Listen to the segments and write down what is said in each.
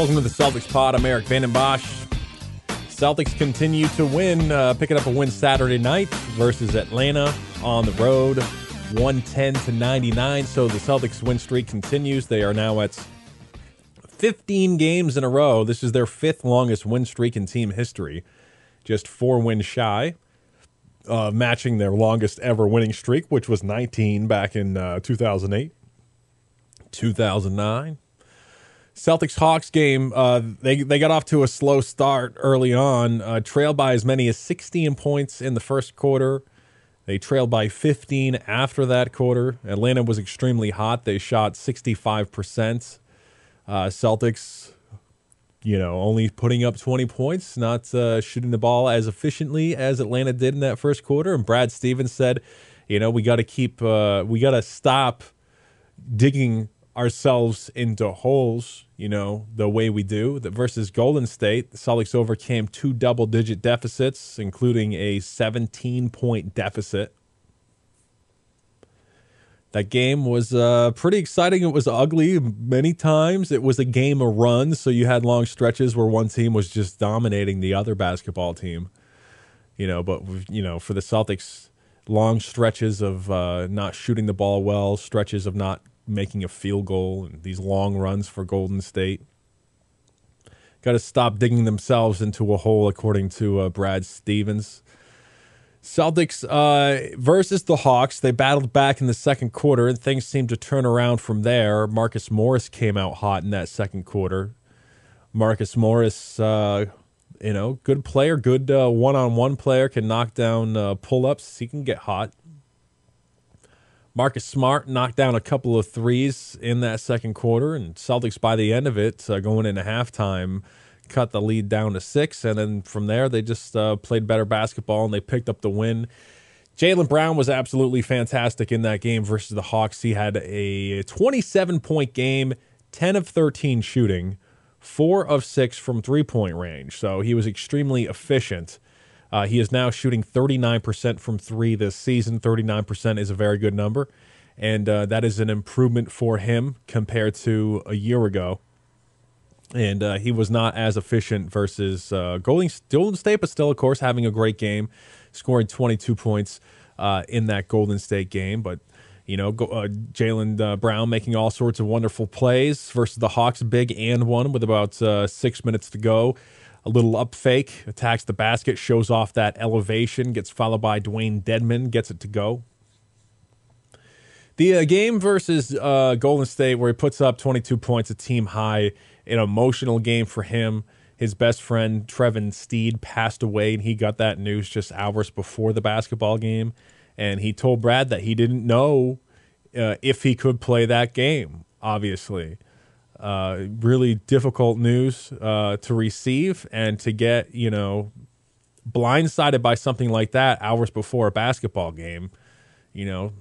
Welcome to the Celtics pod. I'm Erik Vandenbossche. Celtics continue to win, uh, picking up a win Saturday night versus Atlanta on the road, 110 to 99. So the Celtics win streak continues. They are now at 15 games in a row. This is their fifth longest win streak in team history, just four wins shy, uh, matching their longest ever winning streak, which was 19 back in uh, 2008, 2009. Celtics Hawks game, uh, they they got off to a slow start early on, uh, trailed by as many as 16 points in the first quarter. They trailed by 15 after that quarter. Atlanta was extremely hot. They shot 65%. Uh, Celtics, you know, only putting up 20 points, not uh, shooting the ball as efficiently as Atlanta did in that first quarter. And Brad Stevens said, you know, we got to keep, uh, we got to stop digging ourselves into holes, you know, the way we do. The, versus Golden State, the Celtics overcame two double digit deficits, including a 17 point deficit. That game was uh, pretty exciting. It was ugly many times. It was a game of runs, so you had long stretches where one team was just dominating the other basketball team. You know, but you know, for the Celtics, long stretches of uh, not shooting the ball well, stretches of not making a field goal, and these long runs for Golden State. Got to stop digging themselves into a hole, according to uh, Brad Stevens. Celtics uh, versus the Hawks. They battled back in the second quarter, and things seemed to turn around from there. Marcus Morris came out hot in that second quarter. Marcus Morris, uh, you know, good player, good one on one player, can knock down uh, pull ups. He can get hot. Marcus Smart knocked down a couple of threes in that second quarter, and Celtics by the end of it, uh, going into halftime, cut the lead down to six, and then from there they just uh, played better basketball and they picked up the win. Jaylen Brown was absolutely fantastic in that game versus the Hawks. He had a 27 point game, 10 of 13 shooting, four of six from three point range. So he was extremely efficient. Uh, he is now shooting 39% from three this season. 39% is a very good number, and uh, that is an improvement for him compared to a year ago and uh, he was not as efficient versus uh, Golden, State, but still, of course, having a great game, scoring 22 points uh, in that Golden State game. But you know, uh, Jaylen uh, Brown making all sorts of wonderful plays versus the Hawks, big and one with about six minutes to go. A little up fake, attacks the basket, shows off that elevation, gets followed by Dewayne Dedmon, gets it to go. The game versus Golden State, where he puts up 22 points, a team high an emotional game for him. His best friend Trevin Steede passed away, and he got that news just hours before the basketball game. And he told Brad that he didn't know uh, if he could play that game. Obviously, uh, really difficult news uh, to receive and to get. You know, blindsided by something like that hours before a basketball game. You know,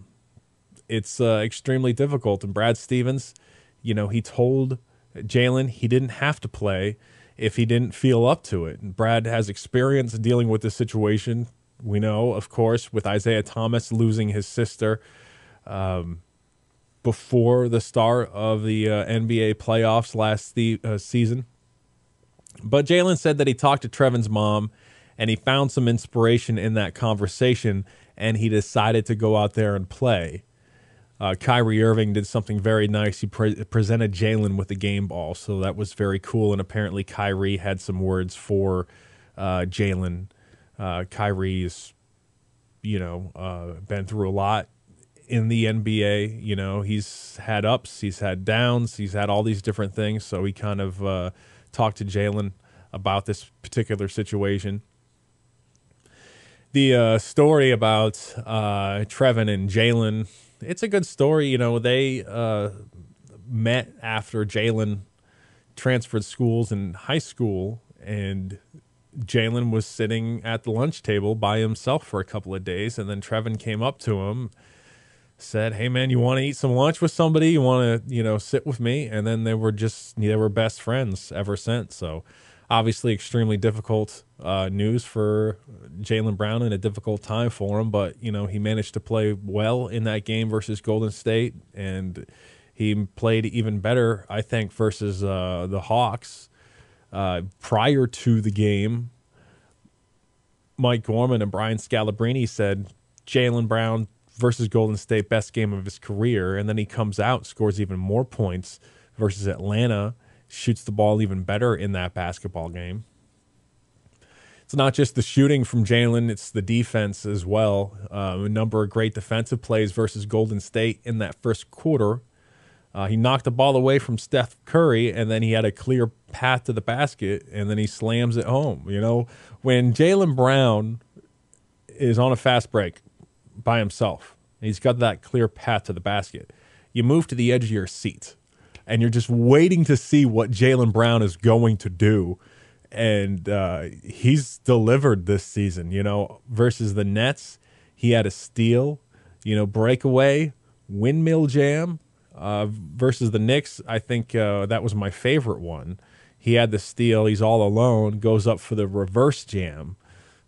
it's uh, extremely difficult. And Brad Stevens, you know, he told Jaylen he didn't have to play if he didn't feel up to it. And Brad has experience dealing with this situation. We know, of course, with Isaiah Thomas losing his sister um, before the start of the uh, NBA playoffs last the, uh, season. But Jaylen said that he talked to Trevin's mom and he found some inspiration in that conversation and he decided to go out there and play uh, Kyrie Irving did something very nice. He pre- presented Jaylen with the game ball, so that was very cool. And apparently, Kyrie had some words for uh, Jaylen. Uh, Kyrie's, you know, uh, been through a lot in the NBA. You know, he's had ups, he's had downs, he's had all these different things. So he kind of uh, talked to Jaylen about this particular situation the uh, story about uh, Trevin and Jaylen, it's a good story. You know, they uh, met after Jaylen transferred schools in high school, and Jaylen was sitting at the lunch table by himself for a couple of days, and then Trevin came up to him, said, "Hey, man, you want to eat some lunch with somebody? You want to, you know, sit with me?" And then they were just they were best friends ever since. So obviously extremely difficult uh, news for Jaylen Brown and a difficult time for him. But you know he managed to play well in that game versus Golden State, and he played even better, I think, versus uh, the Hawks. Uh, prior to the game, Mike Gorman and Brian Scalabrine said Jaylen Brown versus Golden State, best game of his career. And then he comes out, scores even more points versus Atlanta, shoots the ball even better in that basketball game. It's not just the shooting from Jaylen, it's the defense as well. Uh, a number of great defensive plays versus Golden State in that first quarter. Uh, he knocked the ball away from Steph Curry, and then he had a clear path to the basket, and then he slams it home. You know, when Jaylen Brown is on a fast break by himself, And he's got that clear path to the basket. You move to the edge of your seat, and you're just waiting to see what Jaylen Brown is going to do. And uh, he's delivered this season, you know, versus the Nets. He had a steal, you know, breakaway, windmill jam uh, versus the Knicks, I think uh, that was my favorite one. He had the steal. He's all alone. Goes up for the reverse jam.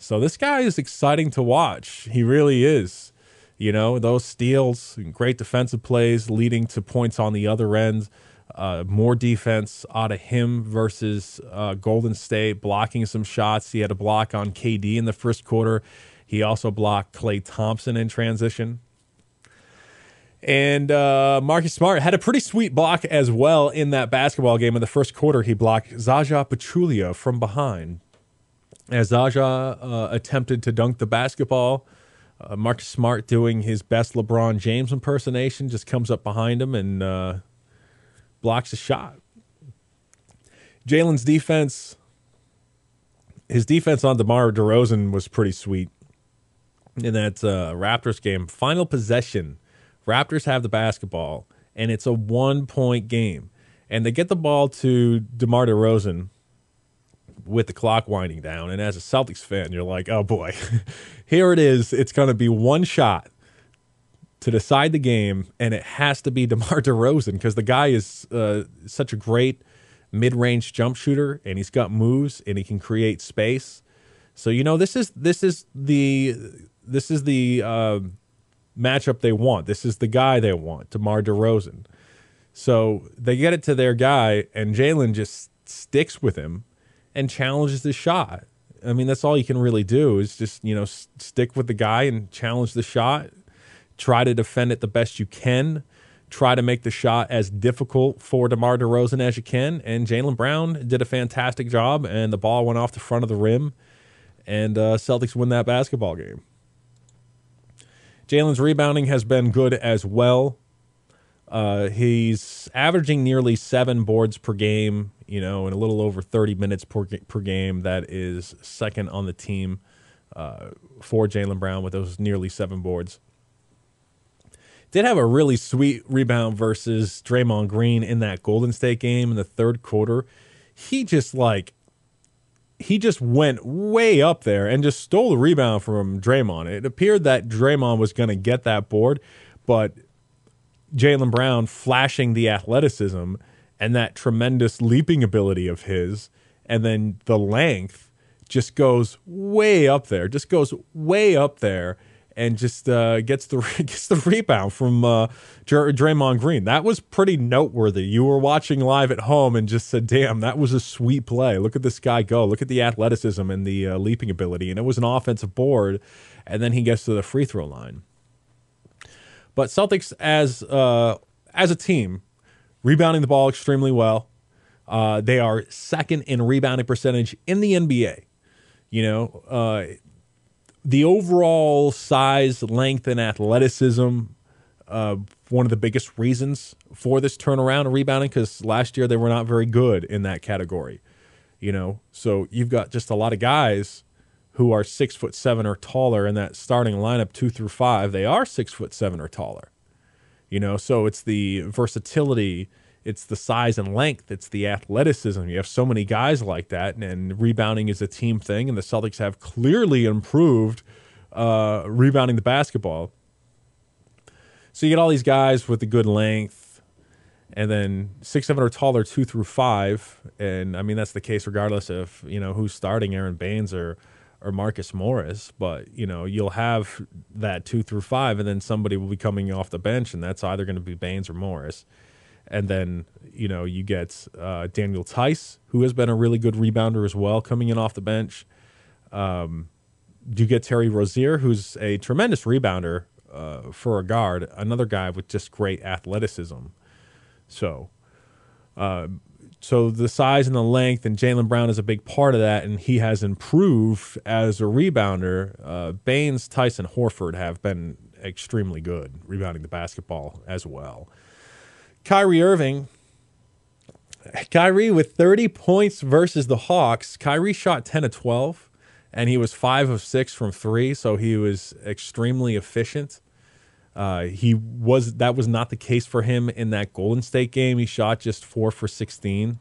So this guy is exciting to watch. He really is. You know those steals, and great defensive plays, leading to points on the other end. Uh, more defense out of him versus uh, Golden State, blocking some shots. He had a block on KD in the first quarter. He also blocked Klay Thompson in transition. And uh, Marcus Smart had a pretty sweet block as well in that basketball game. In the first quarter, he blocked Zaza Pachulia from behind. As Zaza uh, attempted to dunk the basketball, uh, Marcus Smart, doing his best LeBron James impersonation, just comes up behind him and uh, blocks a shot. Jaylen's defense, his defense on DeMar DeRozan was pretty sweet in that uh, Raptors game. Final possession Raptors have the basketball, and it's a one point game. And they get the ball to DeMar DeRozan with the clock winding down. And as a Celtics fan, you're like, oh boy, here it is. It's going to be one shot to decide the game, and it has to be DeMar DeRozan because the guy is uh, such a great mid range jump shooter, and he's got moves, and he can create space. So you know this is this is the this is the uh, matchup they want. This is the guy they want, DeMar DeRozan. So they get it to their guy, and Jaylen just sticks with him and challenges the shot. I mean, that's all you can really do is just, you know, s- stick with the guy and challenge the shot. Try to defend it the best you can. Try to make the shot as difficult for DeMar DeRozan as you can. And Jaylen Brown did a fantastic job, and the ball went off the front of the rim, and uh, Celtics win that basketball game. Jaylen's rebounding has been good as well. Uh, he's averaging nearly seven boards per game, you know, in a little over 30 minutes per, per game. That is second on the team uh, for Jaylen Brown with those nearly seven boards. Did have a really sweet rebound versus Draymond Green in that Golden State game in the third quarter. He just like he just went way up there and just stole the rebound from Draymond. It appeared that Draymond was going to get that board, but Jaylen Brown flashing the athleticism and that tremendous leaping ability of his, and then the length just goes way up there, just goes way up there and just uh, gets the gets the rebound from uh, Draymond Green. That was pretty noteworthy. You were watching live at home and just said, "Damn, that was a sweet play. Look at this guy go. Look at the athleticism and the uh, leaping ability." And it was an offensive board, and then he gets to the free throw line. But Celtics as uh, as a team, rebounding the ball extremely well. Uh, they are second in rebounding percentage in the NBA. You know, uh, the overall size, length, and athleticism, uh, one of the biggest reasons for this turnaround and rebounding because last year they were not very good in that category. You know, so you've got just a lot of guys who are six foot seven or taller in that starting lineup, two through five. They are six foot seven or taller. You know, so it's the versatility it's the size and length, it's the athleticism. You have so many guys like that, and, and rebounding is a team thing, and the Celtics have clearly improved uh, rebounding the basketball. So you get all these guys with the good length, and then six, seven or taller, two through five, and I mean that's the case regardless of you know who's starting, Aron Baynes or or Marcus Morris. But you know you'll have that two through five, and then somebody will be coming off the bench, and that's either going to be Baynes or Morris And then, you know, you get uh, Daniel Theis, who has been a really good rebounder as well, coming in off the bench. Um, you get Terry Rozier, who's a tremendous rebounder uh, for a guard, another guy with just great athleticism. So, uh, so the size and the length, and Jaylen Brown is a big part of that, and he has improved as a rebounder. Uh, Baynes, Tyson, Horford have been extremely good rebounding the basketball as well. Kyrie Irving, Kyrie with 30 points versus the Hawks. Kyrie shot 10 of 12 and he was five of six from three, so he was extremely efficient. Uh, he was that was not the case for him in that Golden State game. He shot just four for sixteen.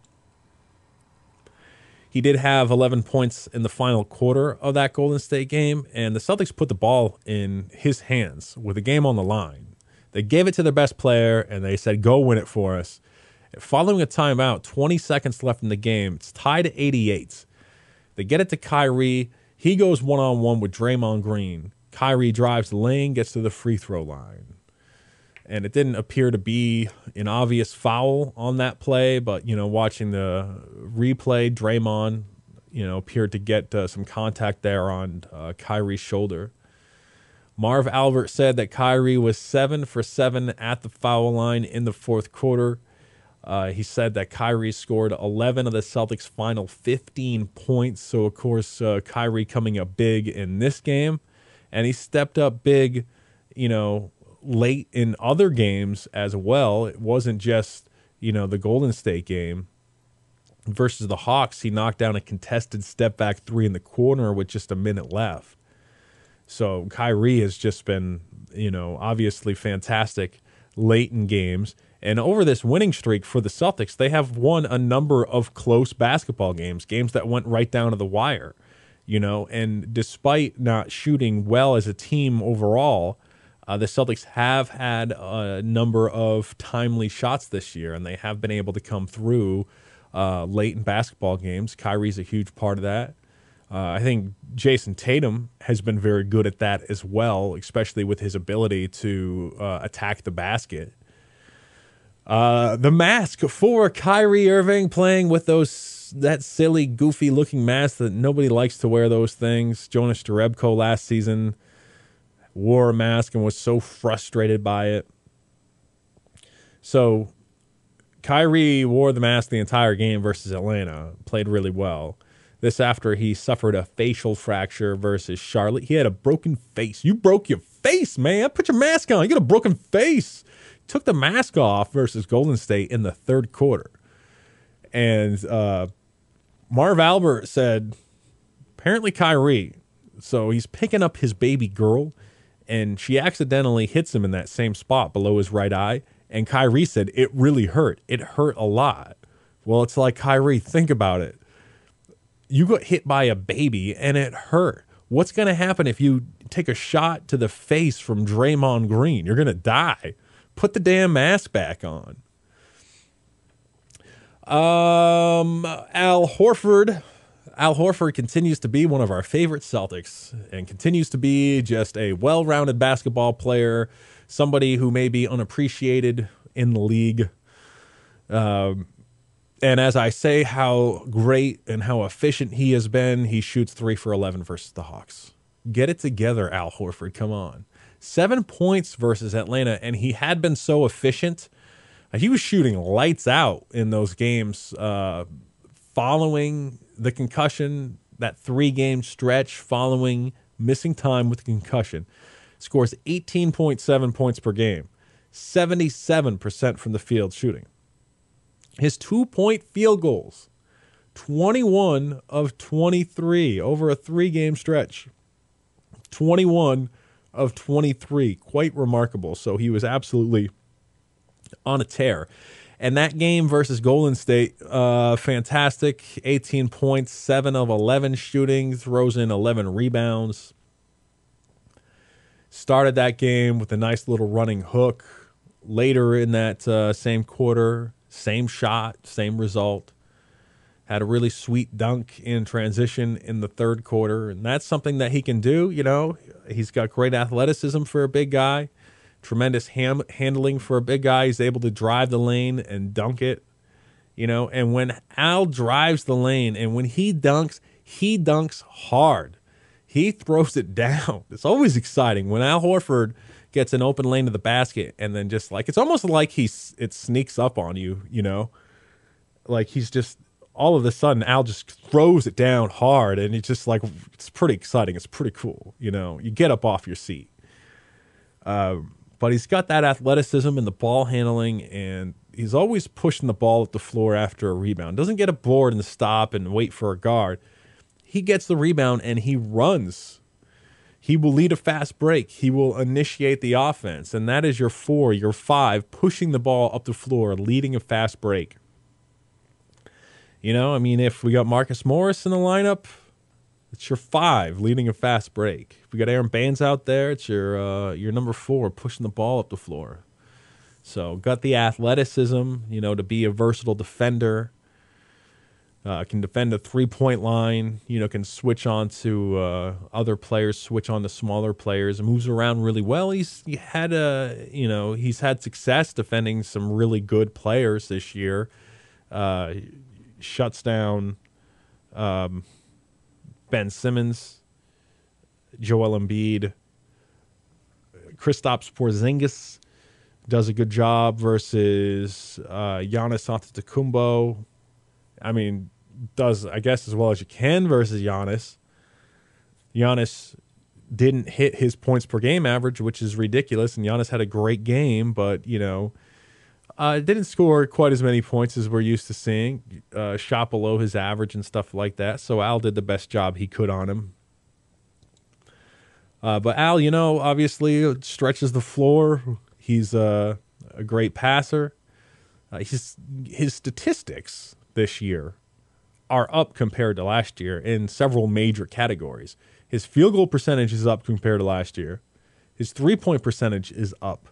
He did have 11 points in the final quarter of that Golden State game, and the Celtics put the ball in his hands with the game on the line. They gave it to their best player, and they said, "Go win it for us." Following a timeout, 20 seconds left in the game, it's tied at 88. They get it to Kyrie. He goes one on one with Draymond Green. Kyrie drives the lane, gets to the free throw line. And it didn't appear to be an obvious foul on that play, but, you know, watching the replay, Draymond, you know, appeared to get uh, some contact there on uh, Kyrie's shoulder. Marv Albert said that Kyrie was seven for seven at the foul line in the fourth quarter. Uh, he said that Kyrie scored 11 of the Celtics' final 15 points. So, of course, uh, Kyrie coming up big in this game. And he stepped up big, you know, late in other games as well. It wasn't just, you know, the Golden State game versus the Hawks. He knocked down a contested step back three in the corner with just a minute left. So, Kyrie has just been, you know, obviously fantastic late in games. And over this winning streak for the Celtics, they have won a number of close basketball games, games that went right down to the wire, you know. And despite not shooting well as a team overall, uh, the Celtics have had a number of timely shots this year, and they have been able to come through uh, late in basketball games. Kyrie's a huge part of that. Uh, I think Jayson Tatum has been very good at that as well, especially with his ability to uh, attack the basket uh, the mask for Kyrie Irving playing with those that silly, goofy looking mask that nobody likes to wear those things. Jonas Jerebko last season wore a mask and was so frustrated by it. So Kyrie wore the mask the entire game versus Atlanta, played really well. This after he suffered a facial fracture versus Charlotte. He had a broken face. You broke your face, man. Put your mask on. You got a broken face took the mask off versus Golden State in the third quarter. And uh, Marv Albert said, apparently Kyrie, so he's picking up his baby girl, and she accidentally hits him in that same spot below his right eye. And Kyrie said, it really hurt. It hurt a lot. Well, it's like, Kyrie, think about it. You got hit by a baby and it hurt. What's going to happen if you take a shot to the face from Draymond Green? You're going to die. Put the damn mask back on. Um, Al Horford. Al Horford continues to be one of our favorite Celtics and continues to be just a well rounded basketball player, somebody who may be unappreciated in the league. Um, and as I say how great and how efficient he has been, he shoots three for 11 versus the Hawks. Get it together, Al Horford. Come on seven points versus Atlanta, and he had been so efficient. He was shooting lights out in those games uh, following the concussion, that three game stretch following missing time with the concussion. Scores 18.7 points per game, 77% from the field shooting. His two point field goals, 21 of 23 over a three game stretch. 21 of 23. Quite remarkable. So he was absolutely on a tear. And that game versus Golden State, uh, fantastic. 18 points, 7 of 11 shooting, throws in 11 rebounds. Started that game with a nice little running hook. Later in that uh, same quarter, same shot, same result had a really sweet dunk in transition in the third quarter. And that's something that he can do. You know, he's got great athleticism for a big guy. Tremendous ham- handling for a big guy. He's able to drive the lane and dunk it, you know. And when Al drives the lane and when he dunks, he dunks hard. He throws it down. It's always exciting when Al Horford gets an open lane to the basket and then just like it's almost like he's it sneaks up on you, you know. Like he's just all of a sudden Al just throws it down hard and it's just like it's pretty exciting. It's pretty cool, you know. You get up off your seat. Uh, but he's got that athleticism and the ball handling and he's always pushing the ball at the floor after a rebound. Doesn't get a board and stop and wait for a guard. He gets the rebound and he runs. He will lead a fast break. He will initiate the offense. And that is your four, your five, pushing the ball up the floor, leading a fast break. You know, I mean, if we got Marcus Morris in the lineup, it's your five leading a fast break. If we got Aron Baynes out there, it's your uh, your number four pushing the ball up the floor. So got the athleticism, you know, to be a versatile defender. Uh, can defend a three point line. You know, can switch on to uh, other players, switch on to smaller players. Moves around really well. He's he had a you know he's had success defending some really good players this year. Uh, shuts down um, Ben Simmons, Joel Embiid, Kristaps Porzingis does a good job versus uh, Giannis Antetokounmpo. I mean, does I guess as well as you can versus Giannis. Giannis didn't hit his points per game average, which is ridiculous, and Giannis had a great game, but you know uh, didn't score quite as many points as we're used to seeing. Uh, shot below his average and stuff like that. So Al did the best job he could on him. Uh, but Al, you know, obviously stretches the floor. He's a great passer. Uh, his his statistics this year are up compared to last year in several major categories. His field goal percentage is up compared to last year. His three point percentage is up.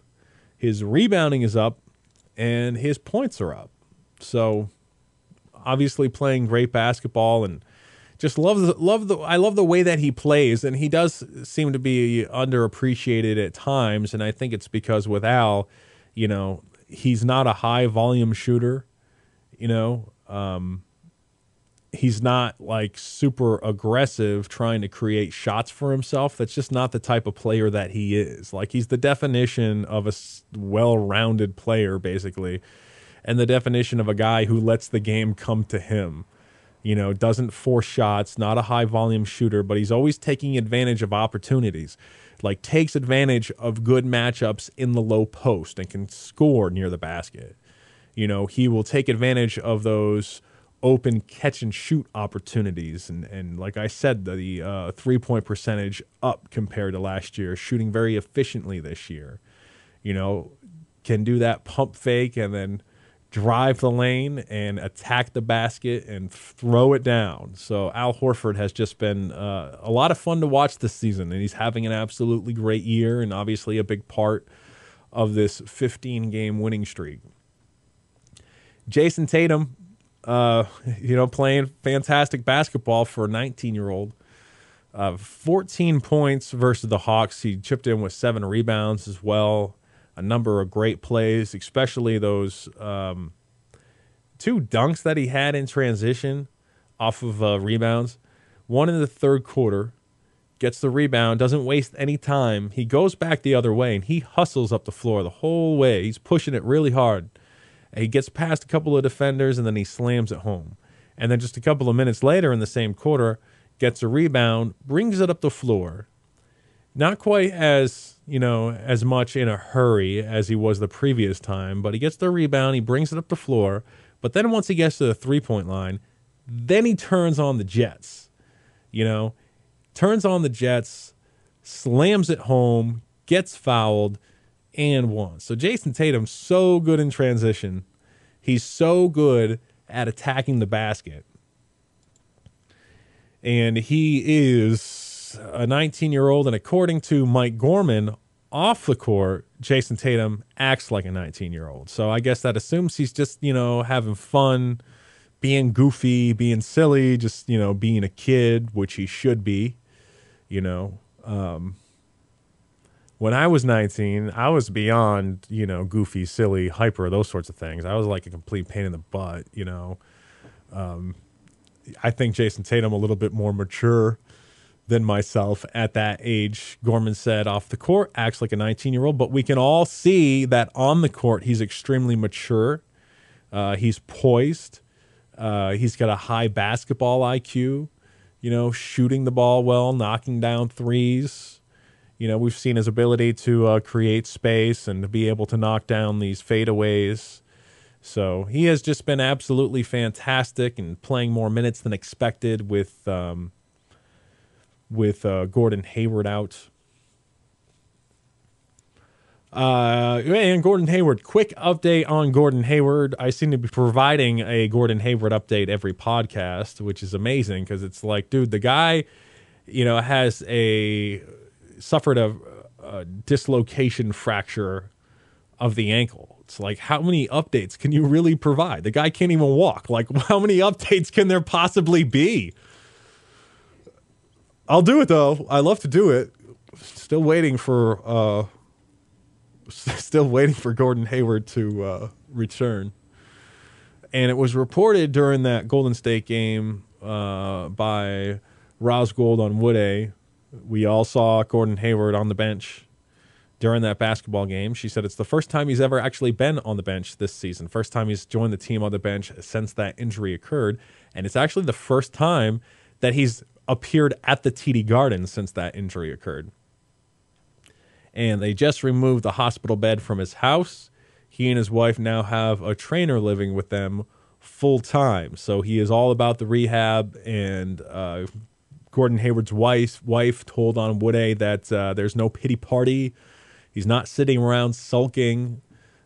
His rebounding is up and his points are up. So obviously playing great basketball and just love the love the I love the way that he plays and he does seem to be underappreciated at times and I think it's because with Al, you know, he's not a high volume shooter, you know, um, he's not like super aggressive trying to create shots for himself. That's just not the type of player that he is. Like he's the definition of a well-rounded player basically and the definition of a guy who lets the game come to him. You know, doesn't force shots, not a high volume shooter, but he's always taking advantage of opportunities. Like takes advantage of good matchups in the low post and can score near the basket. You know, he will take advantage of those open catch and shoot opportunities. And, and like I said, the uh, three point percentage up compared to last year, shooting very efficiently this year. You know, can do that pump fake and then drive the lane and attack the basket and throw it down. So Al Horford has just been uh, a lot of fun to watch this season, and he's having an absolutely great year and obviously a big part of this 15 game winning streak. Jayson Tatum uh, you know, playing fantastic basketball for a 19 year old. Uh, 14 points versus the Hawks. He chipped in with seven rebounds as well. A number of great plays, especially those um, two dunks that he had in transition off of uh, rebounds. One in the third quarter, gets the rebound, doesn't waste any time. He goes back the other way and he hustles up the floor the whole way. He's pushing it really hard. He gets past a couple of defenders and then he slams it home. And then just a couple of minutes later in the same quarter, gets a rebound, brings it up the floor. Not quite as, you know, as much in a hurry as he was the previous time, but he gets the rebound, he brings it up the floor. But then once he gets to the three point line, then he turns on the Jets. You know, turns on the Jets, slams it home, gets fouled, and one. So Jayson Tatum's so good in transition. He's so good at attacking the basket. And he is a 19 year old. And according to Mike Gorman, off the court, Jayson Tatum acts like a 19 year old. So I guess that assumes he's just, you know, having fun, being goofy, being silly, just, you know, being a kid, which he should be, you know. Um, when I was 19, I was beyond, you know, goofy, silly, hyper, those sorts of things. I was like a complete pain in the butt, you know. Um, I think Jayson Tatum a little bit more mature than myself at that age. Gorman said off the court, acts like a 19 year old, but we can all see that on the court, he's extremely mature. Uh, he's poised. Uh, he's got a high basketball IQ, you know, shooting the ball well, knocking down threes you know, we've seen his ability to uh, create space and to be able to knock down these fadeaways. So he has just been absolutely fantastic and playing more minutes than expected with um, with uh, Gordon Hayward out. Uh, and Gordon Hayward, quick update on Gordon Hayward. I seem to be providing a Gordon Hayward update every podcast, which is amazing because it's like, dude, the guy, you know, has a suffered a, a dislocation fracture of the ankle. It's like, how many updates can you really provide? The guy can't even walk. Like, how many updates can there possibly be? I'll do it though. I love to do it. Still waiting for, uh, still waiting for Gordon Hayward to uh, return. And it was reported during that Golden State game uh, by Gold-Onwude we all saw Gordon Hayward on the bench during that basketball game. She said it's the first time he's ever actually been on the bench this season. First time he's joined the team on the bench since that injury occurred. And it's actually the first time that he's appeared at the TD Garden since that injury occurred. And they just removed the hospital bed from his house. He and his wife now have a trainer living with them full time. So he is all about the rehab and uh, Gordon Hayward's wife wife told on Wood that uh, there's no pity party. He's not sitting around sulking.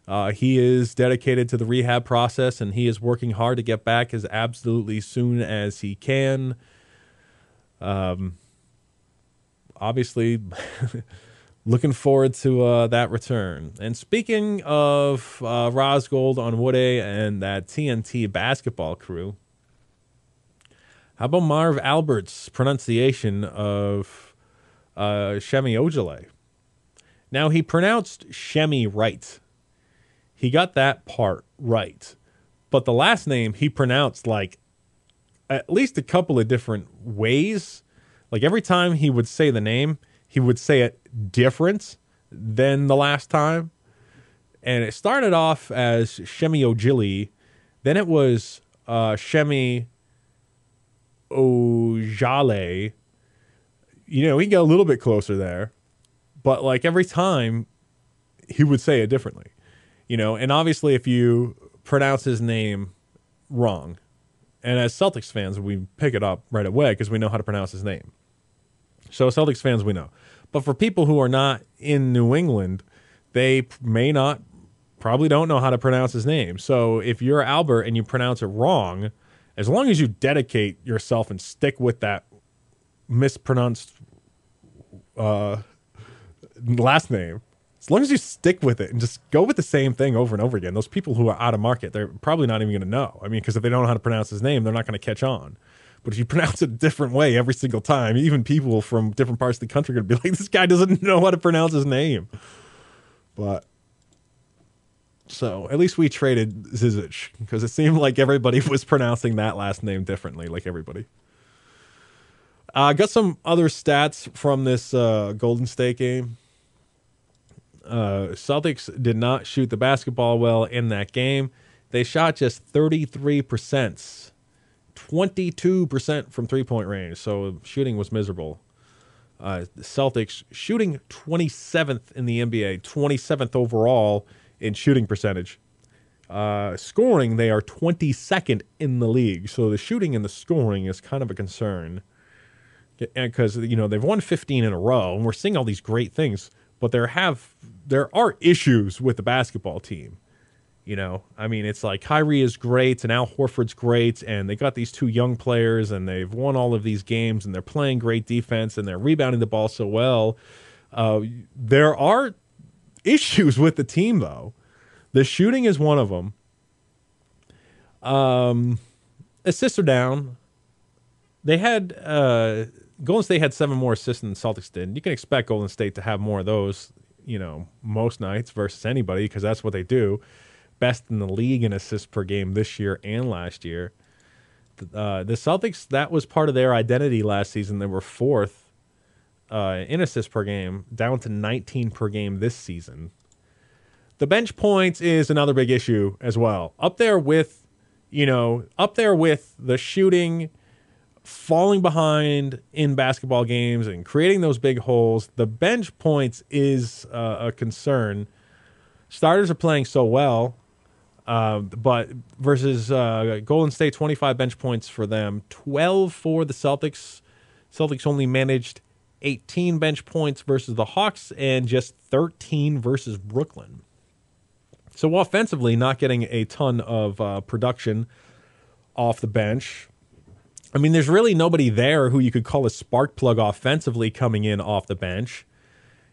Uh, he is dedicated to the rehab process and he is working hard to get back as absolutely soon as he can. Um, obviously, looking forward to uh, that return. And speaking of uh, Ros Gold-Onwude and that TNT basketball crew, how about Marv Albert's pronunciation of uh, Semi Ojeleye? Now, he pronounced Shemi right. He got that part right. But the last name he pronounced like at least a couple of different ways. Like every time he would say the name, he would say it different than the last time. And it started off as Shemi Ojili, then it was uh, Shemi Ojale. You know, he got a little bit closer there, but like every time he would say it differently. You know, and obviously if you pronounce his name wrong, and as Celtics fans, we pick it up right away because we know how to pronounce his name. So Celtics fans, we know. But for people who are not in New England, they may not, probably don't know how to pronounce his name. So if you're Albert and you pronounce it wrong, as long as you dedicate yourself and stick with that mispronounced uh, last name, as long as you stick with it and just go with the same thing over and over again, those people who are out of market, they're probably not even going to know. I mean, because if they don't know how to pronounce his name, they're not going to catch on. But if you pronounce it a different way every single time, even people from different parts of the country are going to be like, this guy doesn't know how to pronounce his name. But so at least we traded Zizic because it seemed like everybody was pronouncing that last name differently, like everybody. I uh, got some other stats from this uh, Golden State game. Uh, Celtics did not shoot the basketball well in that game. They shot just 33%, 22% from three point range. So shooting was miserable. Uh, Celtics shooting 27th in the NBA, 27th overall in shooting percentage. Uh, scoring, they are 22nd in the league. So the shooting and the scoring is kind of a concern. Because, you know, they've won 15 in a row, and we're seeing all these great things, but there have there are issues with the basketball team. You know, I mean, it's like Kyrie is great and Al Horford's great, and they got these two young players, and they've won all of these games, and they're playing great defense, and they're rebounding the ball so well. Uh, there are issues with the team, though. The shooting is one of them. Um, assists are down. They had uh, Golden State had seven more assists than the Celtics did. You can expect Golden State to have more of those. you know, most nights versus anybody because that's what they do. Best in the league in assists per game this year and last year. Uh, the Celtics, that was part of their identity last season. They were fourth uh, in assists per game, down to 19 per game this season. The bench points is another big issue as well. Up there with, you know, up there with the shooting, falling behind in basketball games and creating those big holes. The bench points is uh, a concern. Starters are playing so well, uh, but versus uh, Golden State, 25 bench points for them, 12 for the Celtics. Celtics only managed 18 bench points versus the Hawks and just 13 versus Brooklyn. So offensively, not getting a ton of uh, production off the bench. I mean, there's really nobody there who you could call a spark plug offensively coming in off the bench.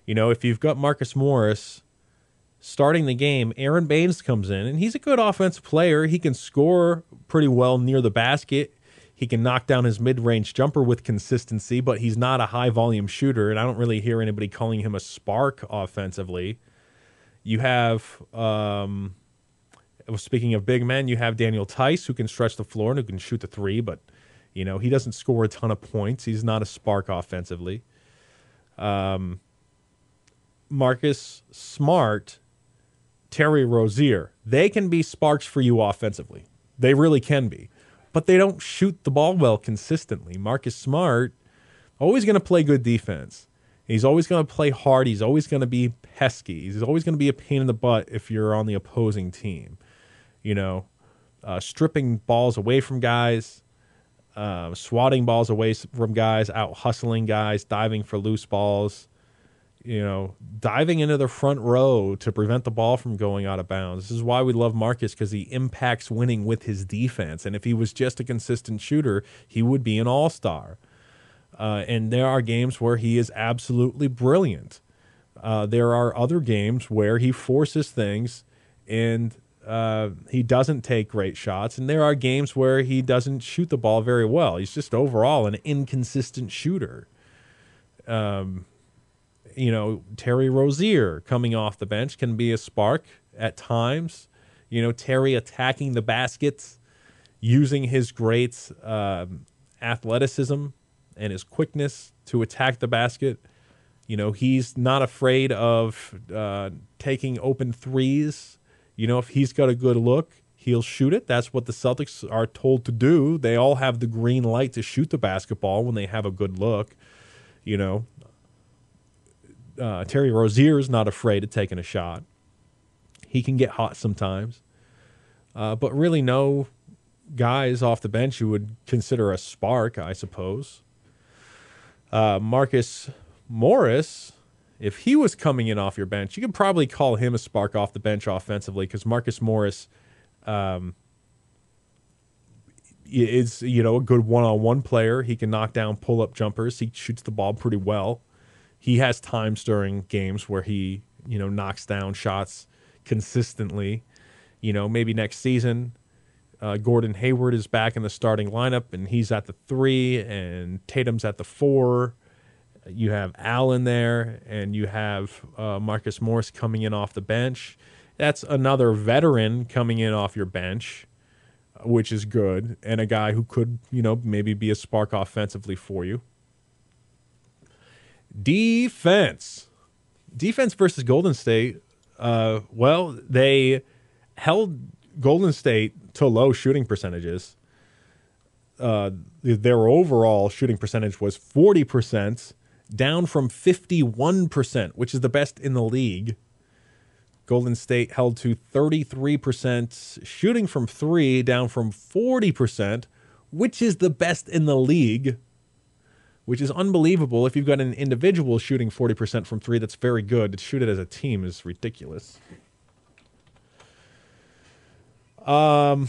You know, if you've got Marcus Morris starting the game, Aron Baynes comes in, and he's a good offensive player. He can score pretty well near the basket. He can knock down his mid range jumper with consistency, but he's not a high volume shooter, and I don't really hear anybody calling him a spark offensively. You have, um, speaking of big men, you have Daniel Theis, who can stretch the floor and who can shoot the three, but, you know, he doesn't score a ton of points. He's not a spark offensively. Um, Marcus Smart Terry Rozier. They can be sparks for you offensively. They really can be. But they don't shoot the ball well consistently. Marcus Smart, always going to play good defense. He's always going to play hard. He's always going to be pesky. He's always going to be a pain in the butt if you're on the opposing team. You know, uh, stripping balls away from guys, uh, swatting balls away from guys, out hustling guys, diving for loose balls you know, diving into the front row to prevent the ball from going out of bounds. This is why we love Marcus because he impacts winning with his defense. And if he was just a consistent shooter, he would be an all star. Uh, and there are games where he is absolutely brilliant. Uh, there are other games where he forces things and uh, he doesn't take great shots. And there are games where he doesn't shoot the ball very well. He's just overall an inconsistent shooter. Um, you know, Terry Rozier coming off the bench can be a spark at times. You know, Terry attacking the baskets, using his great um, athleticism and his quickness to attack the basket. You know, he's not afraid of uh, taking open threes. You know, if he's got a good look, he'll shoot it. That's what the Celtics are told to do. They all have the green light to shoot the basketball when they have a good look. You know, uh, Terry Rozier is not afraid of taking a shot. He can get hot sometimes, uh, but really no guys off the bench you would consider a spark, I suppose. Uh, Marcus Morris, if he was coming in off your bench, you could probably call him a spark off the bench offensively because Marcus Morris um, is you know a good one-on-one player. He can knock down pull-up jumpers. He shoots the ball pretty well he has times during games where he you know knocks down shots consistently. You know, maybe next season, uh, Gordon Hayward is back in the starting lineup and he's at the three, and Tatum's at the four. You have Allen there, and you have uh, Marcus Morris coming in off the bench. That's another veteran coming in off your bench, which is good, and a guy who could, you know, maybe be a spark offensively for you. Defense. Defense versus Golden State. Uh, well, they held Golden State to low shooting percentages. Uh, their overall shooting percentage was 40%, down from 51%, which is the best in the league. Golden State held to 33% shooting from three, down from 40%, which is the best in the league which is unbelievable. If you've got an individual shooting 40% from three, that's very good. To shoot it as a team is ridiculous. Um,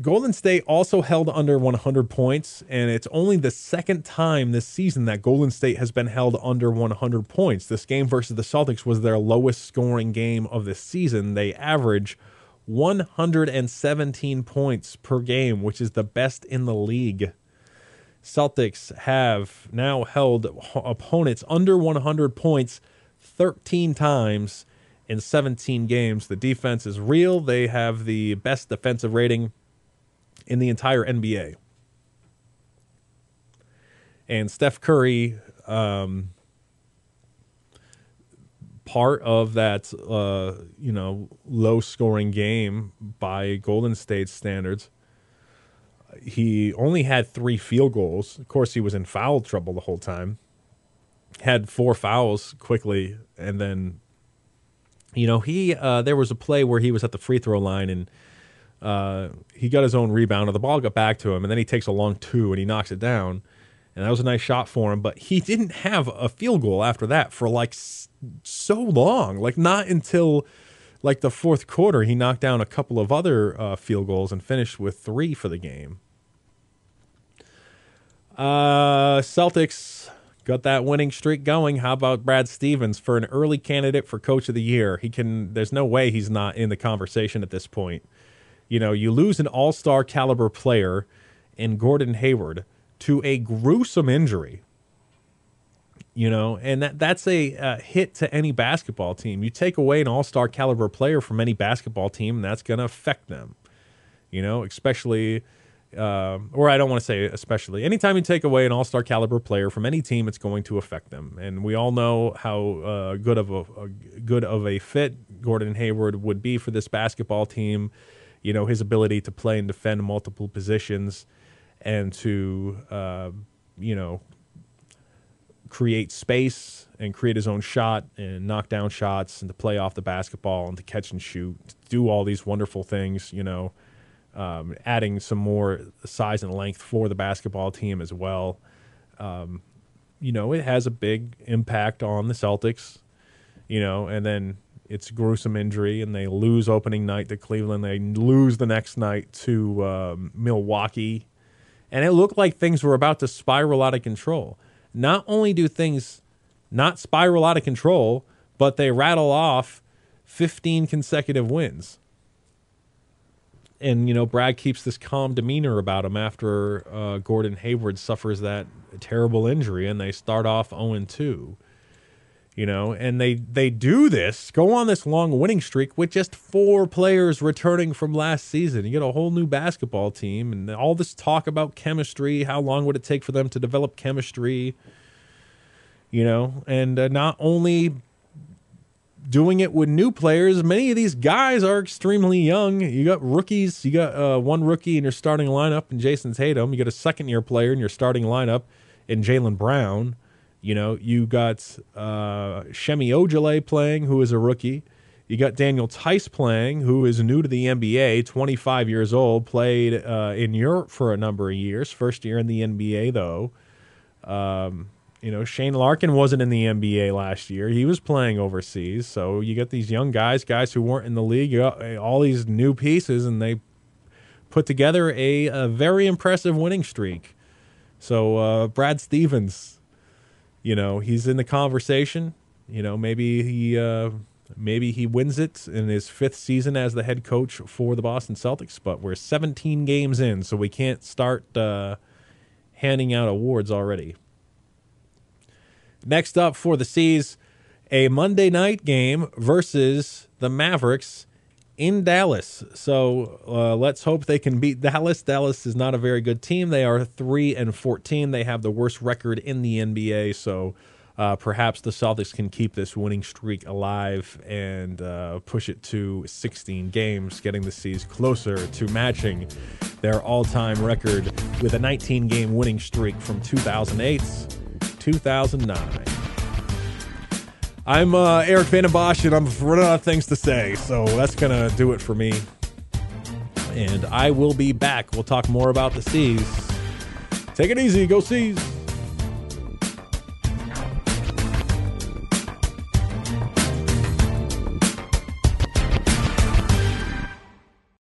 Golden State also held under 100 points, and it's only the second time this season that Golden State has been held under 100 points. This game versus the Celtics was their lowest scoring game of the season. They average 117 points per game, which is the best in the league. Celtics have now held opponents under 100 points 13 times in 17 games. The defense is real. They have the best defensive rating in the entire NBA. And Steph Curry, um, part of that, uh, you know, low scoring game by Golden State standards. He only had three field goals. Of course, he was in foul trouble the whole time. Had four fouls quickly, and then, you know, he uh, there was a play where he was at the free throw line and uh, he got his own rebound, and the ball got back to him, and then he takes a long two and he knocks it down, and that was a nice shot for him. But he didn't have a field goal after that for like so long, like not until like the fourth quarter. He knocked down a couple of other uh, field goals and finished with three for the game. Uh, Celtics got that winning streak going. How about Brad Stevens for an early candidate for coach of the year? He can. There's no way he's not in the conversation at this point. You know, you lose an all star caliber player in Gordon Hayward to a gruesome injury. You know, and that that's a, a hit to any basketball team. You take away an all star caliber player from any basketball team, and that's going to affect them. You know, especially, uh, or I don't want to say especially. Anytime you take away an all star caliber player from any team, it's going to affect them. And we all know how uh, good of a, a good of a fit Gordon Hayward would be for this basketball team you know his ability to play and defend multiple positions and to uh, you know create space and create his own shot and knock down shots and to play off the basketball and to catch and shoot do all these wonderful things you know um, adding some more size and length for the basketball team as well um, you know it has a big impact on the celtics you know and then it's gruesome injury, and they lose opening night to Cleveland. They lose the next night to um, Milwaukee, and it looked like things were about to spiral out of control. Not only do things not spiral out of control, but they rattle off 15 consecutive wins. And, you know, Brad keeps this calm demeanor about him after uh, Gordon Hayward suffers that terrible injury, and they start off 0 2 you know, and they they do this, go on this long winning streak with just four players returning from last season. You get a whole new basketball team, and all this talk about chemistry. How long would it take for them to develop chemistry? You know, and uh, not only doing it with new players. Many of these guys are extremely young. You got rookies. You got uh, one rookie in your starting lineup and Jayson Tatum. You got a second year player in your starting lineup in Jaylen Brown. You know, you got uh, Semi Ojeleye playing, who is a rookie. You got Daniel Theis playing, who is new to the NBA, 25 years old, played uh, in Europe for a number of years. First year in the NBA, though. Um, you know, Shane Larkin wasn't in the NBA last year. He was playing overseas. So you get these young guys, guys who weren't in the league, got all these new pieces, and they put together a, a very impressive winning streak. So uh, Brad Stevens, you know, he's in the conversation. You know, maybe he uh, maybe he wins it in his fifth season as the head coach for the Boston Celtics. But we're 17 games in, so we can't start uh, handing out awards already. Next up for the C's, a Monday night game versus the Mavericks in Dallas. So uh, let's hope they can beat Dallas. Dallas is not a very good team. They are three and fourteen. They have the worst record in the NBA. So uh, perhaps the Celtics can keep this winning streak alive and uh, push it to 16 games, getting the C's closer to matching their all-time record with a 19-game winning streak from 2008 2009. I'm uh, Erik Vandenbossche, and I'm running out of things to say, so that's going to do it for me. And I will be back. We'll talk more about the C's. Take it easy. Go C's.